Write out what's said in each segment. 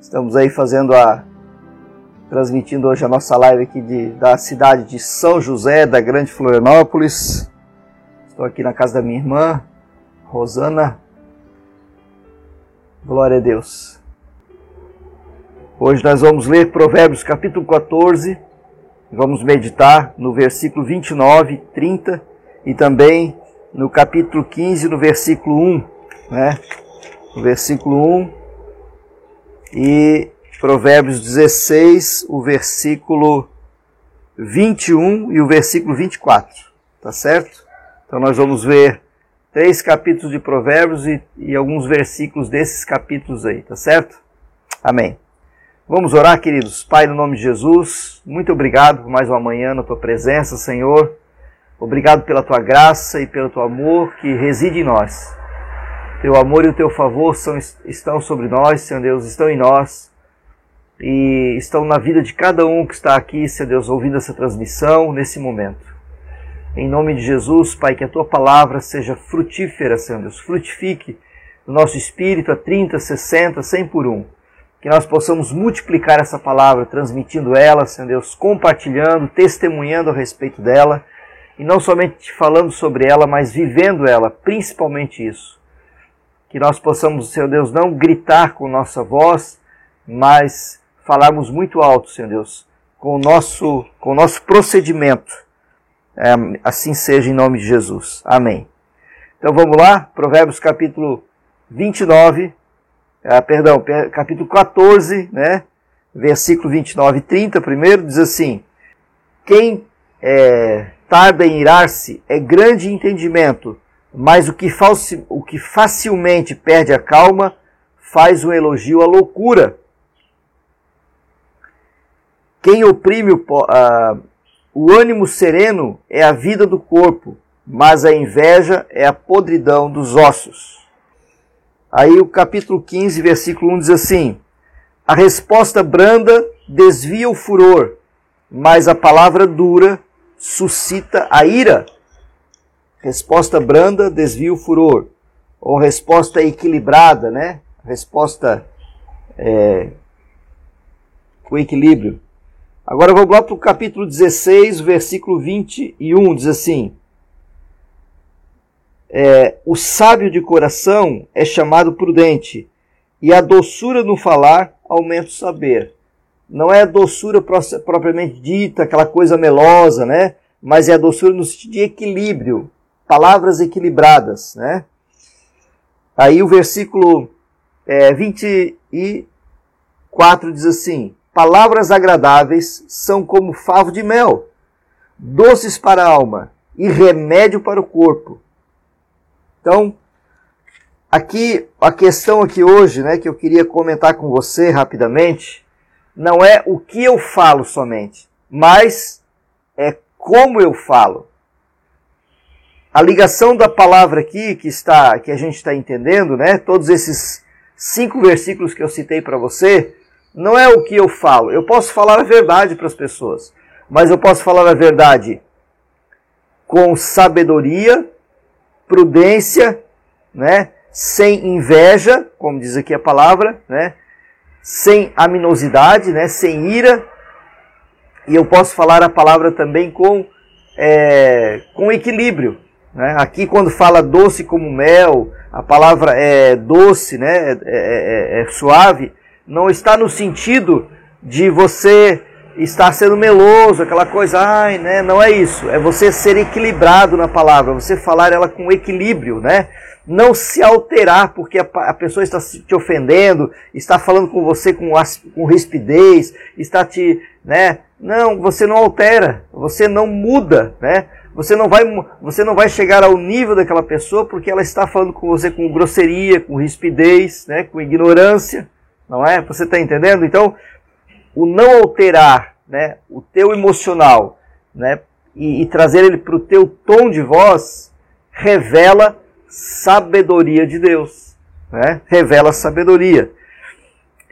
Estamos aí fazendo a transmitindo hoje a nossa live aqui de, da cidade de São José da Grande Florianópolis. Estou aqui na casa da minha irmã, Rosana. Glória a Deus. Hoje nós vamos ler Provérbios capítulo 14, vamos meditar no versículo 29, 30 e também no capítulo 15, no versículo 1, né? No versículo 1 e Provérbios 16, o versículo 21 e o versículo 24, tá certo? Então nós vamos ver três capítulos de Provérbios e, e alguns versículos desses capítulos aí, tá certo? Amém. Vamos orar, queridos. Pai, no nome de Jesus, muito obrigado por mais uma manhã na tua presença, Senhor. Obrigado pela tua graça e pelo teu amor que reside em nós. Teu amor e o teu favor são, estão sobre nós, Senhor Deus, estão em nós e estão na vida de cada um que está aqui, Senhor Deus, ouvindo essa transmissão nesse momento. Em nome de Jesus, Pai, que a tua palavra seja frutífera, Senhor Deus, frutifique no nosso espírito a 30, 60, 100 por um que nós possamos multiplicar essa palavra, transmitindo ela, Senhor Deus, compartilhando, testemunhando a respeito dela, e não somente falando sobre ela, mas vivendo ela, principalmente isso. Que nós possamos, Senhor Deus, não gritar com nossa voz, mas falarmos muito alto, Senhor Deus, com o nosso, com o nosso procedimento. É, assim seja em nome de Jesus. Amém. Então vamos lá, Provérbios capítulo 29, ah, perdão, capítulo 14, né, versículo 29 e 30, primeiro, diz assim: Quem é, tarda em irar-se é grande entendimento, mas o que, falsi, o que facilmente perde a calma faz um elogio à loucura. Quem oprime o, uh, o ânimo sereno é a vida do corpo, mas a inveja é a podridão dos ossos. Aí o capítulo 15, versículo 1 diz assim: A resposta branda desvia o furor, mas a palavra dura suscita a ira. Resposta branda desvia o furor, ou resposta equilibrada, né? Resposta é, com equilíbrio. Agora vamos lá para o capítulo 16, versículo 21, diz assim: é, o sábio de coração é chamado prudente, e a doçura no falar aumenta o saber. Não é a doçura propriamente dita, aquela coisa melosa, né? Mas é a doçura no sentido de equilíbrio, palavras equilibradas, né? Aí o versículo é, 24 diz assim: Palavras agradáveis são como favo de mel, doces para a alma e remédio para o corpo então, aqui a questão aqui hoje, né, que eu queria comentar com você rapidamente, não é o que eu falo somente, mas é como eu falo. A ligação da palavra aqui que está, que a gente está entendendo, né, todos esses cinco versículos que eu citei para você, não é o que eu falo. Eu posso falar a verdade para as pessoas, mas eu posso falar a verdade com sabedoria, prudência, né? sem inveja, como diz aqui a palavra, né? Sem aminosidade, né? sem ira. E eu posso falar a palavra também com, é, com equilíbrio. Né? Aqui, quando fala doce como mel, a palavra é doce, né? é, é, é, é suave, não está no sentido de você estar sendo meloso, aquela coisa, ai, né? Não é isso. É você ser equilibrado na palavra, você falar ela com equilíbrio, né? Não se alterar porque a, a pessoa está te ofendendo, está falando com você com, com rispidez, está te, né? Não, você não altera, você não muda, né? Você não vai, você não vai chegar ao nível daquela pessoa porque ela está falando com você com grosseria, com rispidez, né? Com ignorância, não é? Você está entendendo? Então, o não alterar né, o teu emocional né, e, e trazer ele para o teu tom de voz revela sabedoria de Deus. Né? Revela sabedoria.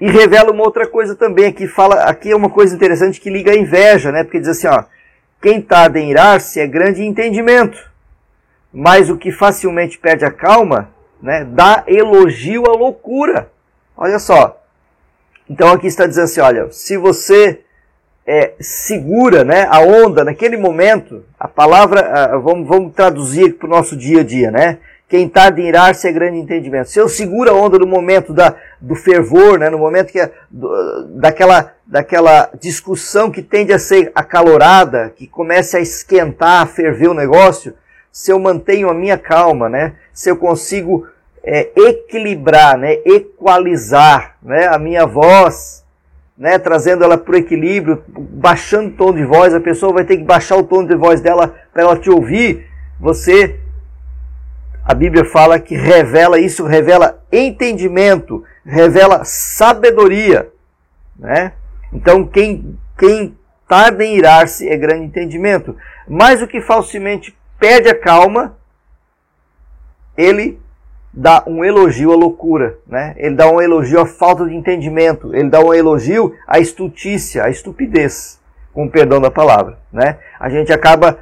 E revela uma outra coisa também, aqui fala, aqui é uma coisa interessante que liga a inveja, né? Porque diz assim, ó, quem tarda em irar-se é grande em entendimento, mas o que facilmente perde a calma, né, dá elogio à loucura. Olha só. Então aqui está dizendo assim, olha, se você é, segura né, a onda naquele momento, a palavra, vamos, vamos traduzir para o nosso dia a dia, né? Quem tarda em irar-se é grande entendimento. Se eu seguro a onda no momento da, do fervor, né, no momento que é, do, daquela, daquela discussão que tende a ser acalorada, que começa a esquentar, a ferver o negócio, se eu mantenho a minha calma, né, se eu consigo é, equilibrar, né, equalizar né, a minha voz, né, trazendo ela para o equilíbrio, baixando o tom de voz, a pessoa vai ter que baixar o tom de voz dela para ela te ouvir, você a Bíblia fala que revela isso, revela entendimento, revela sabedoria, né? Então quem quem tarda em irar-se é grande entendimento, mas o que falsamente perde a calma, ele dá um elogio à loucura, né? Ele dá um elogio à falta de entendimento, ele dá um elogio à estutícia, à estupidez, com o perdão da palavra, né? A gente acaba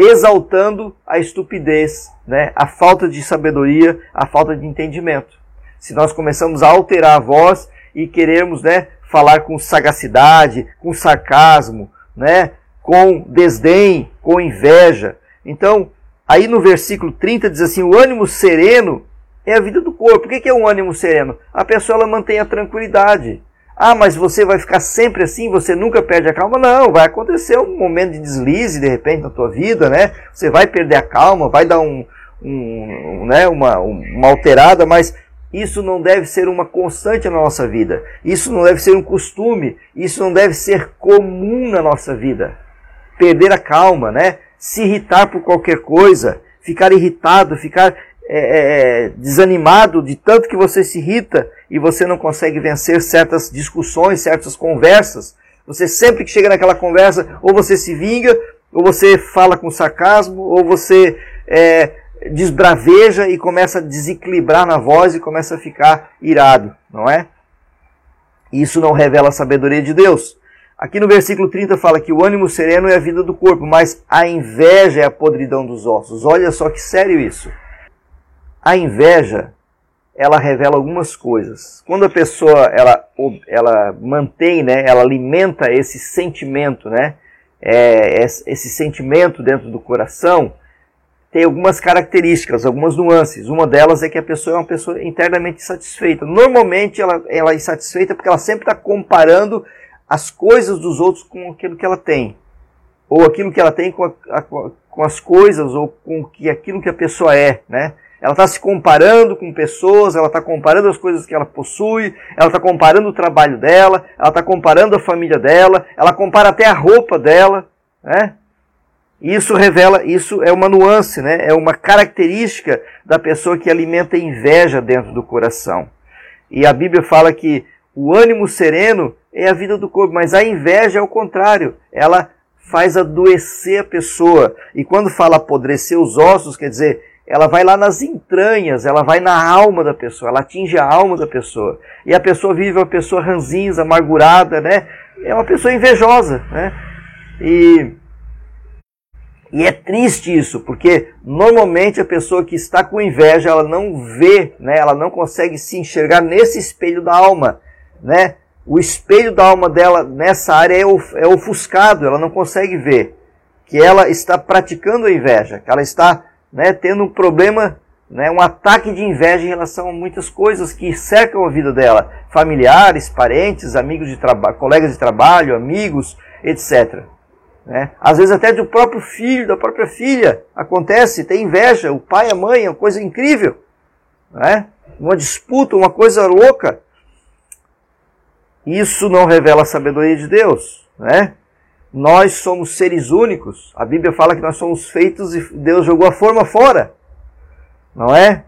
exaltando a estupidez, né, a falta de sabedoria, a falta de entendimento. Se nós começamos a alterar a voz e queremos né, falar com sagacidade, com sarcasmo, né, com desdém, com inveja. Então, aí no versículo 30 diz assim: o ânimo sereno é a vida do corpo. O que é um ânimo sereno? A pessoa ela mantém a tranquilidade. Ah, mas você vai ficar sempre assim, você nunca perde a calma? Não, vai acontecer um momento de deslize de repente na tua vida, né? Você vai perder a calma, vai dar um, um, né, uma, uma alterada, mas isso não deve ser uma constante na nossa vida. Isso não deve ser um costume. Isso não deve ser comum na nossa vida. Perder a calma, né? Se irritar por qualquer coisa, ficar irritado, ficar é, é, é, desanimado de tanto que você se irrita e você não consegue vencer certas discussões, certas conversas. Você sempre que chega naquela conversa, ou você se vinga, ou você fala com sarcasmo, ou você é, desbraveja e começa a desequilibrar na voz e começa a ficar irado, não é? Isso não revela a sabedoria de Deus. Aqui no versículo 30 fala que o ânimo sereno é a vida do corpo, mas a inveja é a podridão dos ossos. Olha só que sério isso. A inveja, ela revela algumas coisas. Quando a pessoa ela, ela mantém, né, ela alimenta esse sentimento, né, é, esse sentimento dentro do coração, tem algumas características, algumas nuances. Uma delas é que a pessoa é uma pessoa internamente insatisfeita. Normalmente ela, ela é insatisfeita porque ela sempre está comparando as coisas dos outros com aquilo que ela tem. Ou aquilo que ela tem com, a, com as coisas, ou com que, aquilo que a pessoa é. Né? Ela está se comparando com pessoas, ela está comparando as coisas que ela possui, ela está comparando o trabalho dela, ela está comparando a família dela, ela compara até a roupa dela, né? Isso revela, isso é uma nuance, né? É uma característica da pessoa que alimenta inveja dentro do coração. E a Bíblia fala que o ânimo sereno é a vida do corpo, mas a inveja é o contrário. Ela faz adoecer a pessoa. E quando fala apodrecer os ossos, quer dizer, ela vai lá nas entranhas, ela vai na alma da pessoa, ela atinge a alma da pessoa. E a pessoa vive uma pessoa ranzinza, amargurada, né? É uma pessoa invejosa, né? E, e é triste isso, porque normalmente a pessoa que está com inveja, ela não vê, né? Ela não consegue se enxergar nesse espelho da alma, né? O espelho da alma dela nessa área é, é ofuscado, ela não consegue ver que ela está praticando a inveja, que ela está né, tendo um problema, né, um ataque de inveja em relação a muitas coisas que cercam a vida dela, familiares, parentes, amigos de trabalho, colegas de trabalho, amigos, etc. Né? Às vezes até do próprio filho, da própria filha, acontece, tem inveja, o pai, a mãe, é uma coisa incrível, né? uma disputa, uma coisa louca. Isso não revela a sabedoria de Deus, né? Nós somos seres únicos. A Bíblia fala que nós somos feitos e Deus jogou a forma fora. Não é?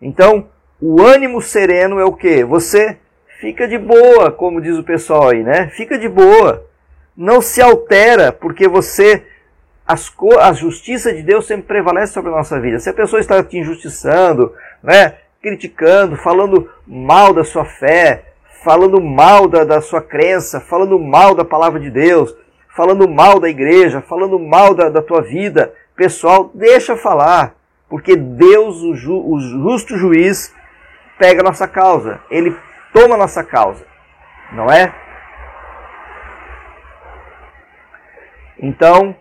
Então, o ânimo sereno é o que? Você fica de boa, como diz o pessoal aí, né? Fica de boa. Não se altera, porque você. A justiça de Deus sempre prevalece sobre a nossa vida. Se a pessoa está te injustiçando, né? criticando, falando mal da sua fé, falando mal da, da sua crença, falando mal da palavra de Deus, falando mal da igreja, falando mal da, da tua vida pessoal, deixa falar. Porque Deus, o, ju, o justo juiz, pega a nossa causa. Ele toma a nossa causa. Não é? Então,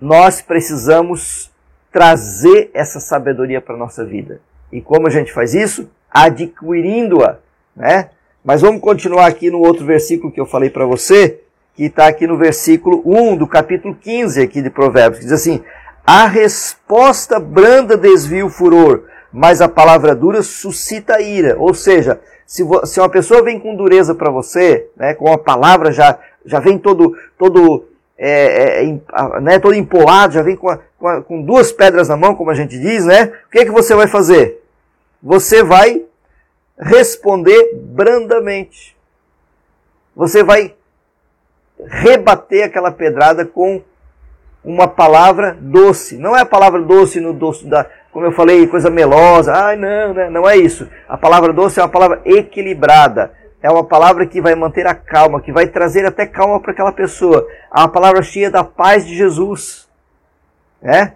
nós precisamos trazer essa sabedoria para a nossa vida. E como a gente faz isso? Adquirindo-a, né? Mas vamos continuar aqui no outro versículo que eu falei para você, que está aqui no versículo 1 do capítulo 15 aqui de Provérbios, que diz assim, a resposta branda desvia o furor, mas a palavra dura suscita ira. Ou seja, se, se uma pessoa vem com dureza para você, né, com a palavra já, já vem todo, todo, é, é, né, todo empolado, já vem com, a, com, a, com, duas pedras na mão, como a gente diz, né? O que, é que você vai fazer? Você vai responder brandamente. Você vai rebater aquela pedrada com uma palavra doce. Não é a palavra doce no doce da, como eu falei, coisa melosa. Ai, não, né? não é isso. A palavra doce é uma palavra equilibrada. É uma palavra que vai manter a calma, que vai trazer até calma para aquela pessoa. É palavra cheia da paz de Jesus. É?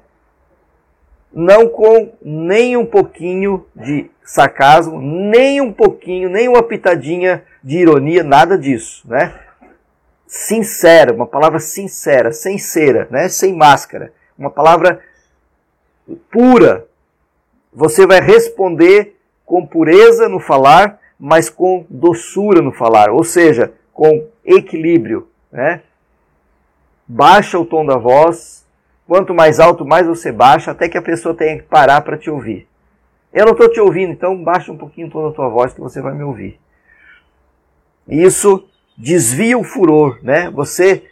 Não com nem um pouquinho de sarcasmo, nem um pouquinho, nem uma pitadinha de ironia, nada disso, né? Sincera, uma palavra sincera, sem cera, né? Sem máscara. Uma palavra pura, você vai responder com pureza no falar, mas com doçura no falar, ou seja, com equilíbrio. Né? Baixa o tom da voz, quanto mais alto, mais você baixa, até que a pessoa tenha que parar para te ouvir. Eu não estou te ouvindo, então baixa um pouquinho o tom da tua voz que você vai me ouvir. Isso desvia o furor, né? Você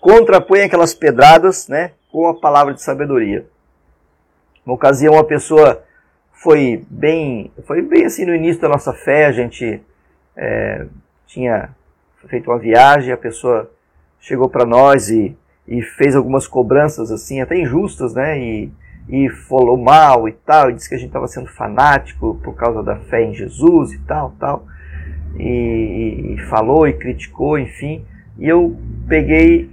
contrapõe aquelas pedradas, né, com a palavra de sabedoria. Uma ocasião, uma pessoa foi bem, foi bem assim no início da nossa fé, a gente é, tinha feito uma viagem, a pessoa chegou para nós e, e fez algumas cobranças assim, até injustas, né? E, e falou mal e tal, e disse que a gente estava sendo fanático por causa da fé em Jesus e tal, tal. E, e, falou e criticou, enfim. E eu peguei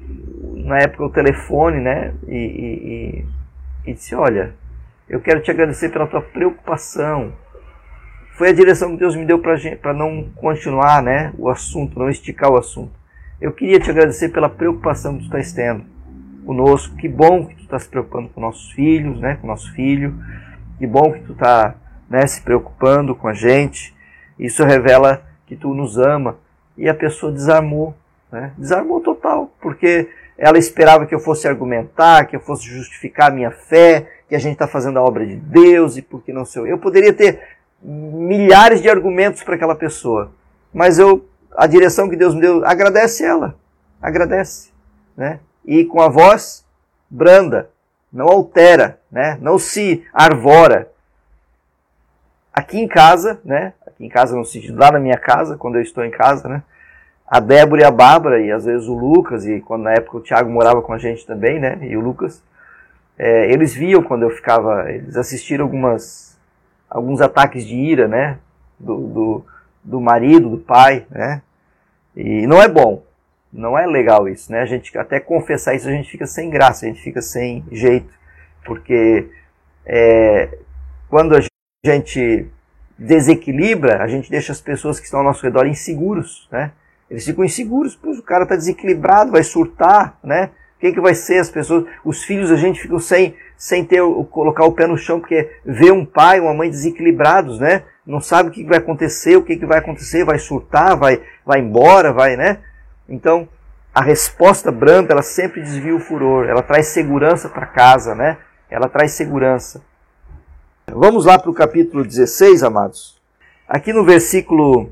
na época o telefone, né? E, e, e disse, olha, eu quero te agradecer pela tua preocupação. Foi a direção que Deus me deu para não continuar né, o assunto, não esticar o assunto. Eu queria te agradecer pela preocupação que tu estás tendo conosco. Que bom que tu estás se preocupando com nossos filhos, né, com nosso filho. Que bom que tu está né, se preocupando com a gente. Isso revela que tu nos ama. E a pessoa desarmou, né? desarmou total, porque ela esperava que eu fosse argumentar, que eu fosse justificar a minha fé, que a gente está fazendo a obra de Deus e porque não sei eu. Poderia ter milhares de argumentos para aquela pessoa, mas eu, a direção que Deus me deu, agradece ela, agradece, né? E com a voz branda, não altera, né? Não se arvora. Aqui em casa, né? Em casa no sentido lá na minha casa, quando eu estou em casa, né? A Débora e a Bárbara, e às vezes o Lucas, e quando na época o Thiago morava com a gente também, né? E o Lucas, é, eles viam quando eu ficava, eles assistiram algumas, alguns ataques de ira, né, do, do, do marido, do pai, né, e não é bom, não é legal isso, né, a gente até confessar isso a gente fica sem graça, a gente fica sem jeito, porque é, quando a gente desequilibra, a gente deixa as pessoas que estão ao nosso redor inseguros, né, eles ficam inseguros, pois o cara está desequilibrado, vai surtar, né, quem que vai ser as pessoas? Os filhos a gente fica sem, sem ter colocar o pé no chão porque vê um pai, uma mãe desequilibrados, né? Não sabe o que vai acontecer, o que, que vai acontecer, vai surtar, vai, vai embora, vai, né? Então, a resposta branda, ela sempre desvia o furor, ela traz segurança para casa, né? Ela traz segurança. Vamos lá para o capítulo 16, amados. Aqui no versículo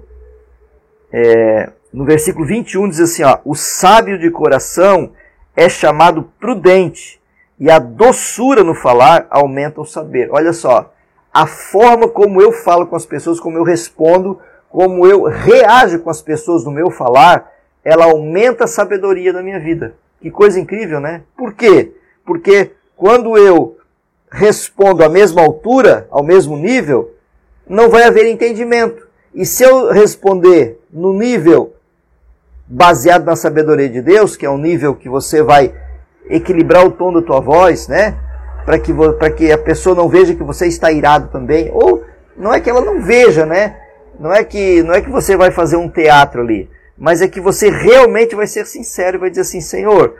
é, no versículo 21 diz assim, ó, o sábio de coração é chamado prudente e a doçura no falar aumenta o saber. Olha só, a forma como eu falo com as pessoas, como eu respondo, como eu reajo com as pessoas no meu falar, ela aumenta a sabedoria da minha vida. Que coisa incrível, né? Por quê? Porque quando eu respondo à mesma altura, ao mesmo nível, não vai haver entendimento. E se eu responder no nível baseado na sabedoria de Deus, que é um nível que você vai equilibrar o tom da tua voz, né? para que, que a pessoa não veja que você está irado também. Ou não é que ela não veja, né? Não é que, não é que você vai fazer um teatro ali, mas é que você realmente vai ser sincero e vai dizer assim: Senhor,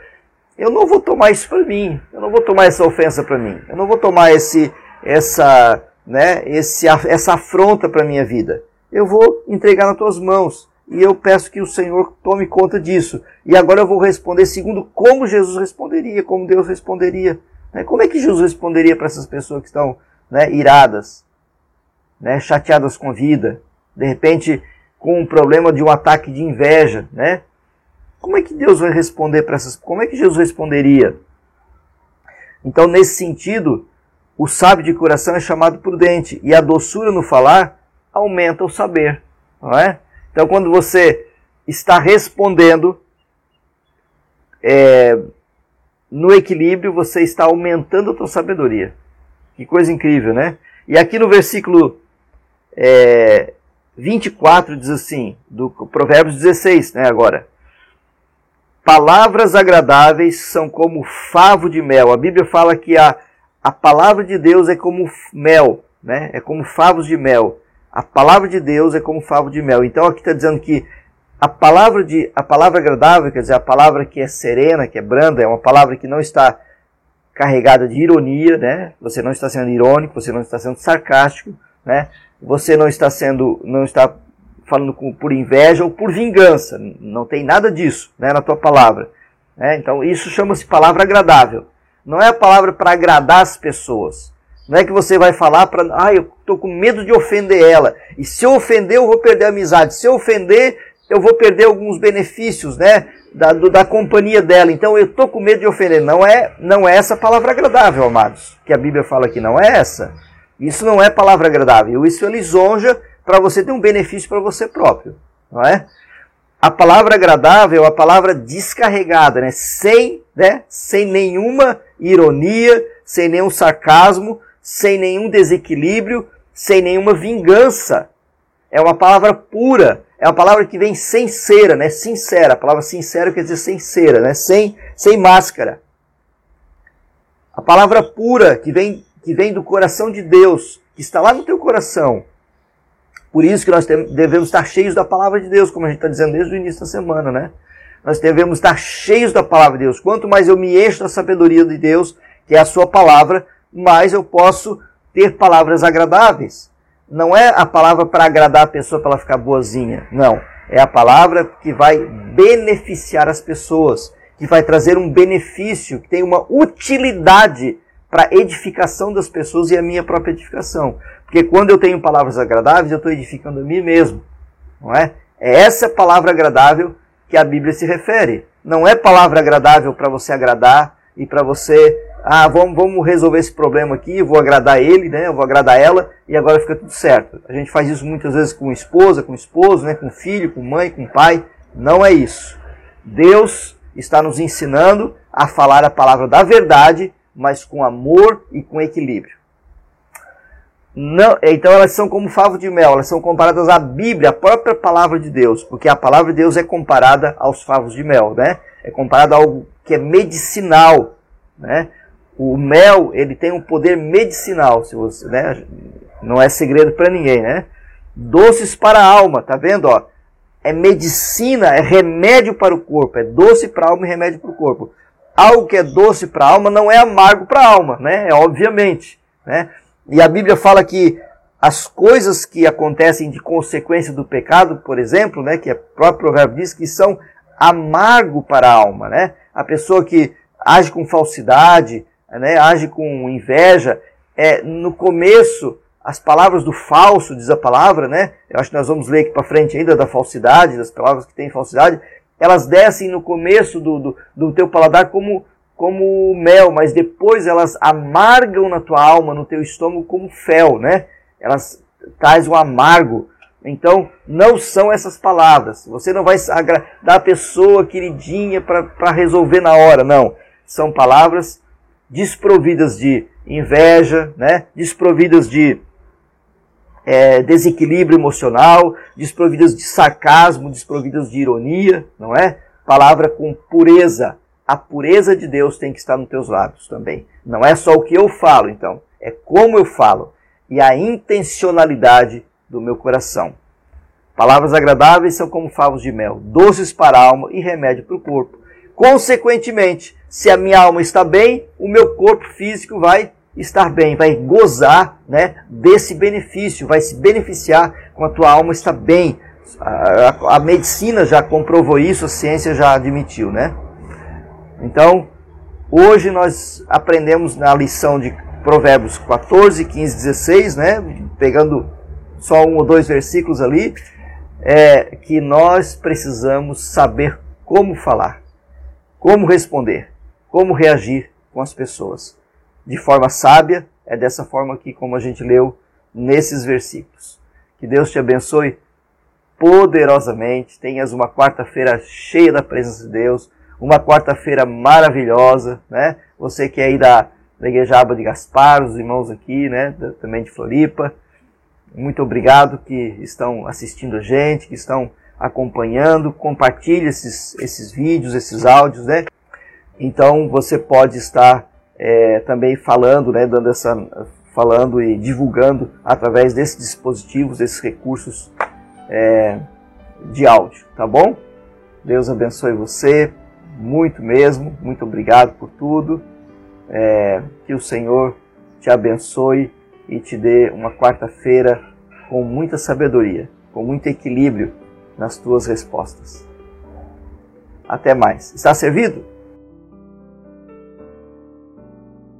eu não vou tomar isso para mim, eu não vou tomar essa ofensa para mim, eu não vou tomar esse, essa, né, esse, essa afronta para minha vida. Eu vou entregar nas tuas mãos e eu peço que o Senhor tome conta disso. E agora eu vou responder segundo como Jesus responderia, como Deus responderia. Né? Como é que Jesus responderia para essas pessoas que estão né, iradas, né, chateadas com a vida, de repente com um problema de um ataque de inveja, né? Como é que Deus vai responder para essas? Como é que Jesus responderia? Então, nesse sentido, o sábio de coração é chamado prudente e a doçura no falar aumenta o saber, não é? Então, quando você está respondendo é, no equilíbrio, você está aumentando a tua sabedoria. Que coisa incrível, né? E aqui no versículo é, 24 diz assim, do Provérbios 16, né, agora. Palavras agradáveis são como favo de mel. A Bíblia fala que a, a palavra de Deus é como mel, né? É como favos de mel. A palavra de Deus é como favo de mel. Então aqui está dizendo que a palavra, de, a palavra agradável, quer dizer, a palavra que é serena, que é branda, é uma palavra que não está carregada de ironia, né? Você não está sendo irônico, você não está sendo sarcástico, né? Você não está sendo, não está falando com, por inveja ou por vingança. Não tem nada disso, né, na tua palavra. Né? Então isso chama-se palavra agradável. Não é a palavra para agradar as pessoas. Não é que você vai falar para, ah, eu estou com medo de ofender ela. E se eu ofender, eu vou perder a amizade. Se eu ofender, eu vou perder alguns benefícios, né, da, do, da companhia dela. Então eu estou com medo de ofender. Não é, não é essa palavra agradável, amados. Que a Bíblia fala que não é essa. Isso não é palavra agradável. Isso é lisonja para você ter um benefício para você próprio, não é? A palavra agradável a palavra descarregada, né? Sem, né? Sem nenhuma ironia, sem nenhum sarcasmo, sem nenhum desequilíbrio, sem nenhuma vingança. É uma palavra pura, é uma palavra que vem sem cera, né? Sincera. A palavra sincera quer dizer sem cera, né? Sem, sem máscara. A palavra pura que vem, que vem do coração de Deus, que está lá no teu coração. Por isso que nós devemos estar cheios da palavra de Deus, como a gente está dizendo desde o início da semana, né? Nós devemos estar cheios da palavra de Deus. Quanto mais eu me encho da sabedoria de Deus, que é a sua palavra, mais eu posso ter palavras agradáveis. Não é a palavra para agradar a pessoa para ela ficar boazinha. Não. É a palavra que vai beneficiar as pessoas, que vai trazer um benefício, que tem uma utilidade para a edificação das pessoas e a minha própria edificação. Porque quando eu tenho palavras agradáveis, eu estou edificando a mim mesmo. Não é? É essa palavra agradável que a Bíblia se refere. Não é palavra agradável para você agradar e para você, ah, vamos, vamos resolver esse problema aqui, vou agradar ele, né? Eu vou agradar ela e agora fica tudo certo. A gente faz isso muitas vezes com esposa, com esposo, né? com filho, com mãe, com pai. Não é isso. Deus está nos ensinando a falar a palavra da verdade, mas com amor e com equilíbrio. Não, então elas são como favo de mel, elas são comparadas à Bíblia, a própria palavra de Deus, porque a palavra de Deus é comparada aos favos de mel, né? É comparada a algo que é medicinal, né? O mel, ele tem um poder medicinal, se você, né? Não é segredo para ninguém, né? Doces para a alma, tá vendo, ó? É medicina, é remédio para o corpo, é doce para a alma e remédio para o corpo. Algo que é doce para a alma não é amargo para a alma, né? É obviamente, né? E a Bíblia fala que as coisas que acontecem de consequência do pecado, por exemplo, né, que o próprio provérbio diz que são amargo para a alma, né? A pessoa que age com falsidade, né, age com inveja, é no começo as palavras do falso, diz a palavra, né? Eu acho que nós vamos ler aqui para frente ainda da falsidade, das palavras que têm falsidade, elas descem no começo do, do, do teu paladar como como mel, mas depois elas amargam na tua alma, no teu estômago como fel, né? Elas trazem o amargo. Então, não são essas palavras. Você não vai dar a pessoa queridinha para resolver na hora, não. São palavras desprovidas de inveja, né? desprovidas de é, desequilíbrio emocional, desprovidas de sarcasmo, desprovidas de ironia, não é? Palavra com pureza, a pureza de Deus tem que estar nos teus lábios também. Não é só o que eu falo, então, é como eu falo e a intencionalidade do meu coração. Palavras agradáveis são como favos de mel, doces para a alma e remédio para o corpo. Consequentemente, se a minha alma está bem, o meu corpo físico vai estar bem, vai gozar né, desse benefício, vai se beneficiar com a tua alma está bem. A, a, a medicina já comprovou isso, a ciência já admitiu, né? Então, hoje nós aprendemos na lição de Provérbios 14, 15, 16, né? Pegando só um ou dois versículos ali, é que nós precisamos saber como falar, como responder, como reagir com as pessoas. De forma sábia, é dessa forma que, como a gente leu nesses versículos. Que Deus te abençoe poderosamente. Tenhas uma quarta-feira cheia da presença de Deus, uma quarta-feira maravilhosa, né? Você que é aí da, da Igreja Aba de Gaspar, os irmãos aqui, né? Também de Floripa. Muito obrigado que estão assistindo a gente, que estão acompanhando. Compartilhe esses, esses vídeos, esses áudios, né? Então você pode estar é, também falando, né? Dando essa, falando e divulgando através desses dispositivos, desses recursos é, de áudio, tá bom? Deus abençoe você, muito mesmo, muito obrigado por tudo. É, que o Senhor te abençoe e te dê uma quarta-feira com muita sabedoria, com muito equilíbrio nas tuas respostas. Até mais. Está servido?